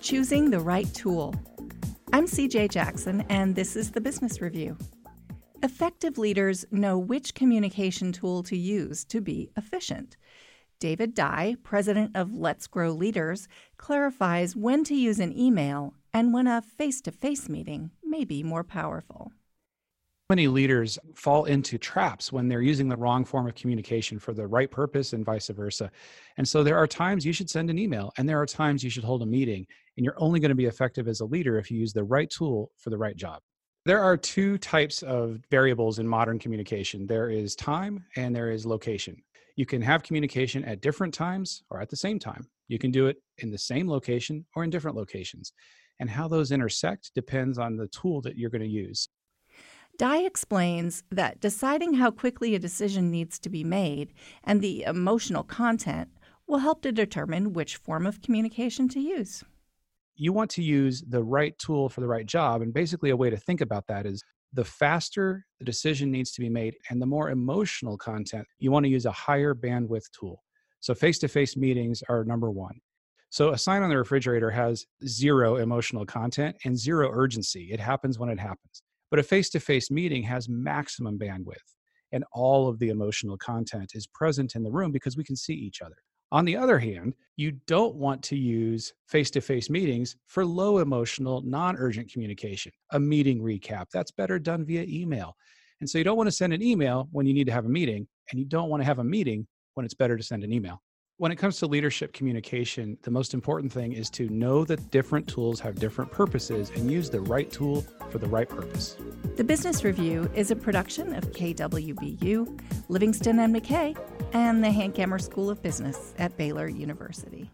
choosing the right tool. I'm CJ Jackson, and this is the Business Review. Effective leaders know which communication tool to use to be efficient. David Dye, president of Let's Grow Leaders, clarifies when to use an email and when a face to face meeting may be more powerful. Many leaders fall into traps when they're using the wrong form of communication for the right purpose and vice versa. And so there are times you should send an email and there are times you should hold a meeting. And you're only going to be effective as a leader if you use the right tool for the right job. There are two types of variables in modern communication there is time and there is location. You can have communication at different times or at the same time. You can do it in the same location or in different locations. And how those intersect depends on the tool that you're going to use. Dye explains that deciding how quickly a decision needs to be made and the emotional content will help to determine which form of communication to use. You want to use the right tool for the right job. And basically, a way to think about that is the faster the decision needs to be made and the more emotional content, you want to use a higher bandwidth tool. So, face to face meetings are number one. So, a sign on the refrigerator has zero emotional content and zero urgency. It happens when it happens. But a face to face meeting has maximum bandwidth, and all of the emotional content is present in the room because we can see each other. On the other hand, you don't want to use face to face meetings for low emotional, non urgent communication, a meeting recap. That's better done via email. And so you don't want to send an email when you need to have a meeting, and you don't want to have a meeting when it's better to send an email. When it comes to leadership communication, the most important thing is to know that different tools have different purposes and use the right tool for the right purpose. The Business Review is a production of KWBU, Livingston and McKay, and the Hankamer School of Business at Baylor University.